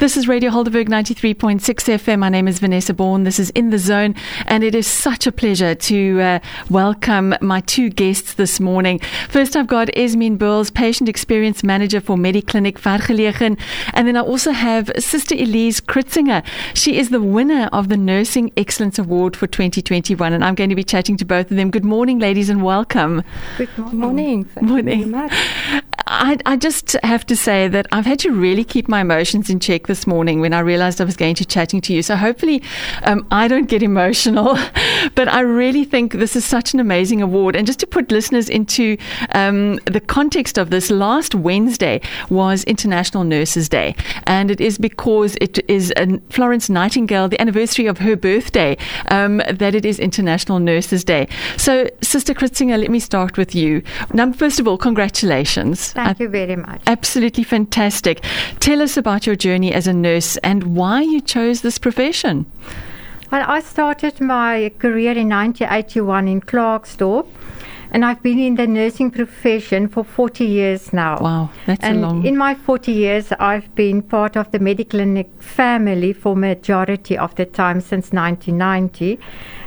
This is Radio Helderberg 93.6 FM. My name is Vanessa Bourne. This is In the Zone, and it is such a pleasure to uh, welcome my two guests this morning. First, I've got Esmeen Burles, Patient Experience Manager for Mediclinic Vergelegen, and then I also have Sister Elise Kritzinger. She is the winner of the Nursing Excellence Award for 2021, and I'm going to be chatting to both of them. Good morning, ladies, and welcome. Good morning. Morning. morning. I, I, just have to say that I've had to really keep my emotions in check this morning when I realized I was going to chatting to you. So hopefully um, I don't get emotional, but I really think this is such an amazing award. And just to put listeners into um, the context of this, last Wednesday was International Nurses Day. And it is because it is Florence Nightingale, the anniversary of her birthday, um, that it is International Nurses Day. So, Sister Kritzinger, let me start with you. Now, first of all, congratulations. Thank you very much. Absolutely fantastic. Tell us about your journey as a nurse and why you chose this profession. Well, I started my career in 1981 in Klerksdorp. And I've been in the nursing profession for 40 years now. Wow, that's and a long. In my 40 years, I've been part of the Mediclinic family for majority of the time since 1990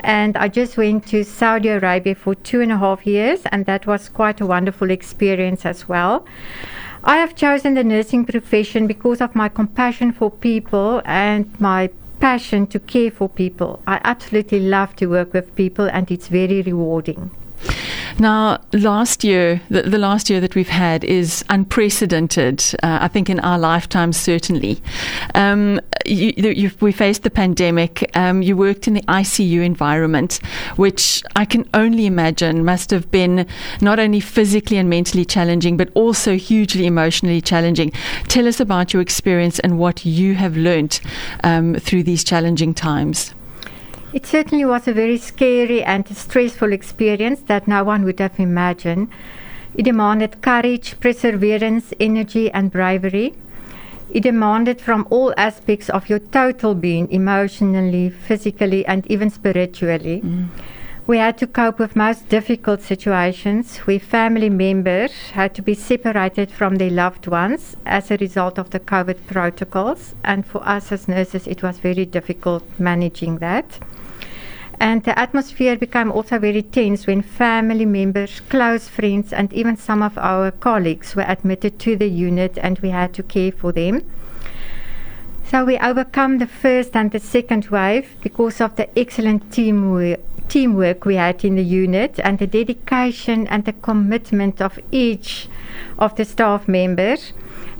and I just went to Saudi Arabia for two and a half years, and that was quite a wonderful experience as well. I have chosen the nursing profession because of my compassion for people and my passion to care for people. I absolutely love to work with people, and it's very rewarding. Now, last year, the, the, last year that we've had is unprecedented, uh, I think, in our lifetime, certainly. Um, you, we faced the pandemic. Um, you worked in the ICU environment, which I can only imagine must have been not only physically and mentally challenging, but also hugely emotionally challenging. Tell us about your experience and what you have learned um, through these challenging times. It certainly was a very scary and stressful experience that no one would have imagined. It demanded courage, perseverance, energy, and bravery. It demanded from all aspects of your total being, emotionally, physically, and even spiritually. Mm. We had to cope with most difficult situations where family members had to be separated from their loved ones as a result of the COVID protocols. And for us as nurses, it was very difficult managing that. And the atmosphere became also very tense when family members, close friends, and even some of our colleagues were admitted to the unit and we had to care for them. So we overcome the first and the second wave because of the excellent teamwork, teamwork we had in the unit and the dedication and the commitment of each of the staff members.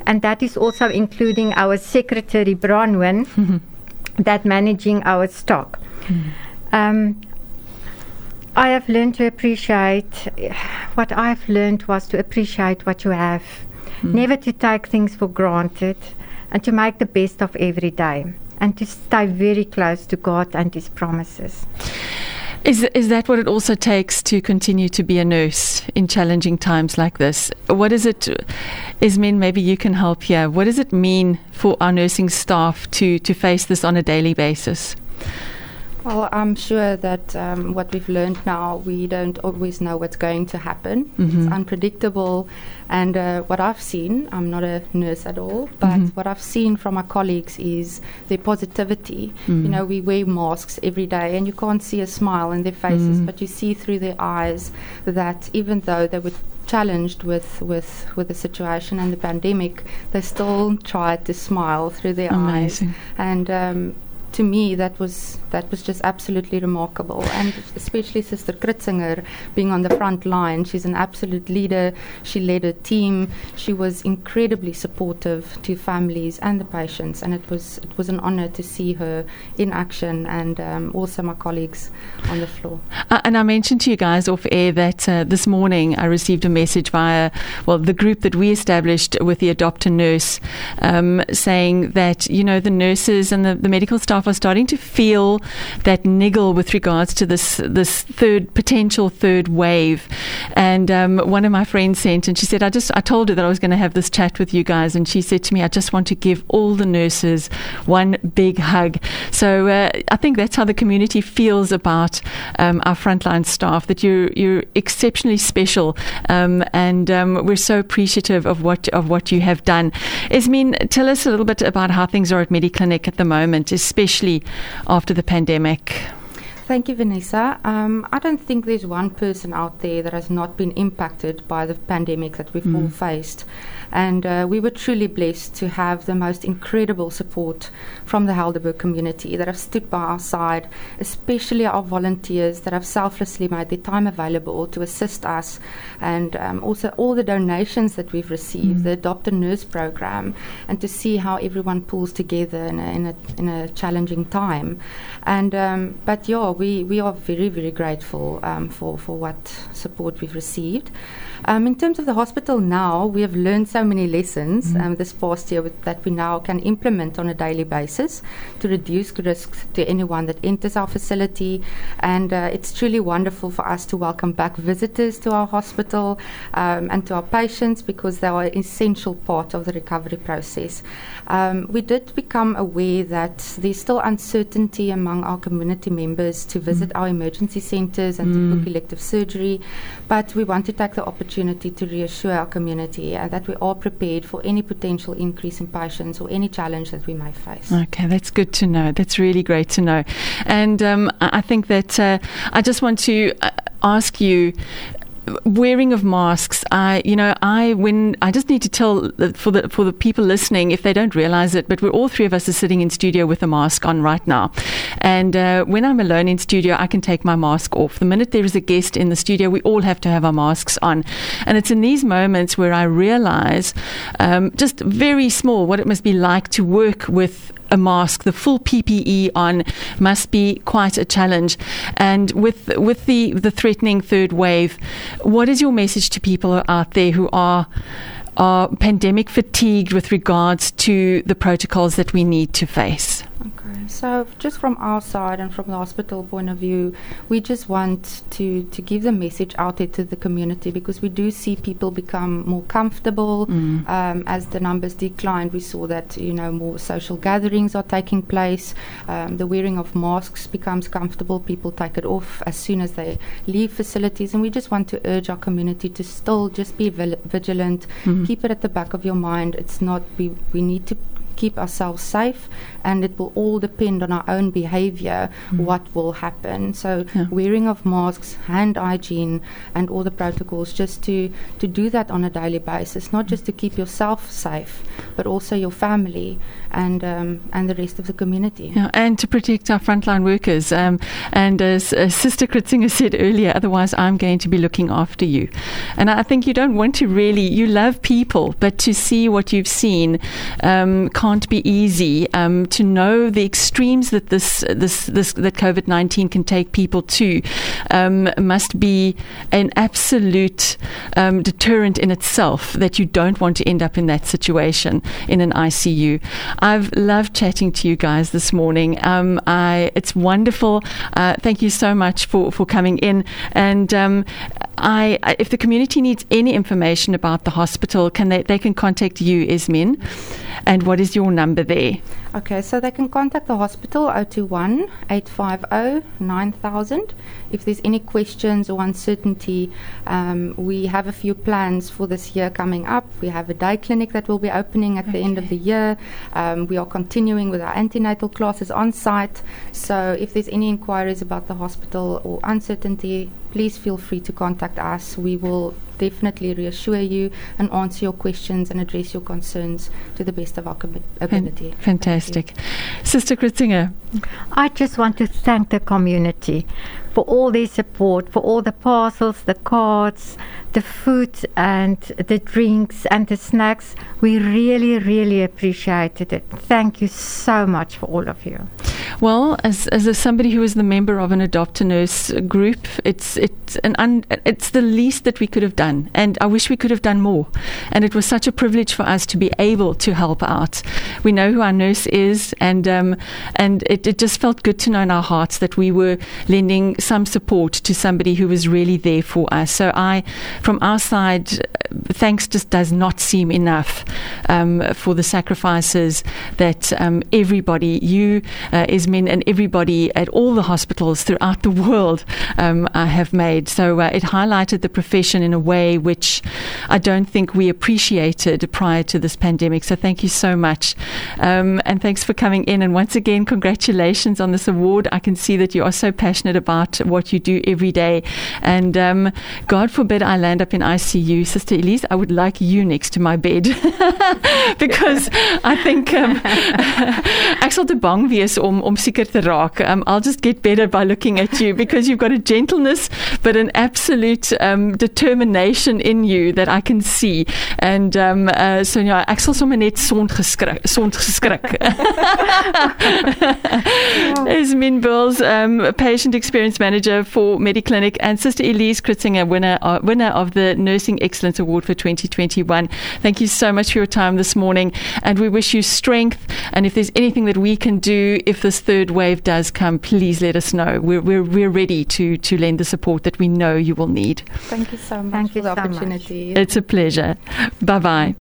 And that is also including our secretary, Bronwyn, that managing our stock. Mm. Um, I have learned to appreciate what I've learned was to appreciate what you have, mm. never to take things for granted, and to make the best of every day, and to stay very close to God and His promises. Is is that what it also takes to continue to be a nurse in challenging times like this? What is it, Esmeen? Maybe you can help here. What does it mean for our nursing staff to to face this on a daily basis? Well, I'm sure that um, what we've learned now, we don't always know what's going to happen. Mm-hmm. It's unpredictable. And uh, what I've seen, I'm not a nurse at all, but mm-hmm. what I've seen from my colleagues is their positivity. Mm-hmm. You know, we wear masks every day and you can't see a smile in their faces, mm-hmm. but you see through their eyes that even though they were challenged with, with, with the situation and the pandemic, they still tried to smile through their Amazing. eyes. And um, to me that was that was just absolutely remarkable. And especially sister Kritzinger being on the front line she's an absolute leader. She led a team. She was incredibly supportive to families and the patients and it was it was an honor to see her in action and um, also my colleagues on the floor. Uh, and I mentioned to you guys off air that uh, this morning I received a message via well the group that we established with the adopt a nurse um, saying that you know the nurses and the, the medical staff are starting to feel that niggle with regards to this this third potential third wave. And um, one of my friends sent, and she said, "I just I told her that I was going to have this chat with you guys, and she said to me, I just want to give all the nurses one big hug." So uh, I think that's how the community feels about um, our frontline staff. That you're you're exceptionally special, um, and um, we're so appreciative of what of what you have done. Esmeen, tell us a little bit about how things are at Mediclinic at the moment, especially after the pandemic. Thank you, Vanessa. Um, I don't think there's one person out there that has not been impacted by the pandemic that we've mm. all faced. And uh, we were truly blessed to have the most incredible support from the Helderberg community that have stood by our side, especially our volunteers that have selflessly made their time available to assist us, and um, also all the donations that we've received, mm. the Adopt a Nurse program, and to see how everyone pulls together in a, in a, in a challenging time. And um, but yeah, we, we are very very grateful um, for for what support we've received. Um, in terms of the hospital now, we have learned so many lessons mm-hmm. um, this past year with, that we now can implement on a daily basis to reduce risks to anyone that enters our facility. And uh, it's truly wonderful for us to welcome back visitors to our hospital um, and to our patients because they are an essential part of the recovery process. Um, we did become aware that there's still uncertainty among our community members to visit mm. our emergency centres and mm. to book elective surgery, but we want to take the opportunity opportunity to reassure our community uh, that we are prepared for any potential increase in patients or any challenge that we may face. Okay, that's good to know. That's really great to know. And um, I think that uh, I just want to uh, ask you wearing of masks i you know i when i just need to tell for the for the people listening if they don't realize it but we're all three of us are sitting in studio with a mask on right now. And uh, when i'm alone in studio i can take my mask off. The minute there is a guest in the studio we all have to have our masks on. And it's in these moments where i realize um, just very small what it must be like to work with a mask, the full PPE on, must be quite a challenge. And with with the the threatening third wave, what is your message to people out there who are are pandemic fatigued with regards to the protocols that we need to face? Okay, so just from our side and from the hospital point of view, we just want to, to give the message out there to the community because we do see people become more comfortable mm. um, as the numbers declined. We saw that you know more social gatherings are taking place. Um, the wearing of masks becomes comfortable. People take it off as soon as they leave facilities, and we just want to urge our community to still just be vigilant. Mm. Keep it at the back of your mind. It's not we we need to keep ourselves safe, and it will all depend on our own behavior mm. what will happen. So, yeah. wearing of masks, hand hygiene, and all the protocols just to, to do that on a daily basis, not just to keep yourself safe, but also your family and um, and the rest of the community. Yeah, and to protect our frontline workers. Um, and as, as Sister Kritzinger said earlier, otherwise I'm going to be looking after you. And I think you don't want to really, you love people, but to see what you've seen um, can't be easy. Um, to know the extremes that this, this, this that COVID 19 can take people to um, must be an absolute um, deterrent in itself that you don't want to end up in that situation in an ICU. I've loved chatting to you guys this morning. Um, I, it's wonderful. Uh, thank you so much for, for coming in. And um, I, if the community needs any information about the hospital, can they, they can contact you, Esmeen. And what is your number there? Okay, so they can contact the hospital 021 850 9000. If there's any questions or uncertainty, um, we have a few plans for this year coming up. We have a day clinic that will be opening at okay. the end of the year. Um, we are continuing with our antenatal classes on site. So if there's any inquiries about the hospital or uncertainty, please feel free to contact us. We will definitely reassure you and answer your questions and address your concerns to the best of our com- ability. Fantastic. Sister Kritzinger. I just want to thank the community for all their support, for all the parcels, the cards, the food and the drinks and the snacks. We really, really appreciated it. Thank you so much for all of you. Well, as, as a, somebody who is the member of an adopt a nurse group, it's it's an un, it's the least that we could have done, and I wish we could have done more. And it was such a privilege for us to be able to help out. We know who our nurse is, and um, and it, it just felt good to know in our hearts that we were lending some support to somebody who was really there for us. So I, from our side, thanks just does not seem enough um, for the sacrifices that um, everybody, you, uh, Yasmin and everybody at all the hospitals throughout the world um, have made. So uh, it highlighted the profession in a way which I don't think we appreciated prior to this pandemic. So thank you so much. Um, and thanks for coming in. And once again, congratulations on this award. I can see that you are so passionate about what you do every day. And um, God forbid I land up in ICU. Sister Elise, I would like you next to my bed because I think um, sal te bang wees om seker te raak. Um, I'll just get better by looking at you because you've got a gentleness but an absolute um, determination in you that I can see. And um, uh, so ja, ek sal sommer net sond geskrik, sond geskrik. Esmeen Burles, um, patient experience manager for Mediclinic, and Sister Elise Kritzinger, winner uh, winner of the Nursing Excellence Award for 2021. Thank you so much for your time this morning, and we wish you strength. And if there's anything that we can do, if this third wave does come, please let us know. We're we're, we're ready to to lend the support that we know you will need. Thank you so much Thank for you the so much. opportunity. It's a pleasure. Bye bye.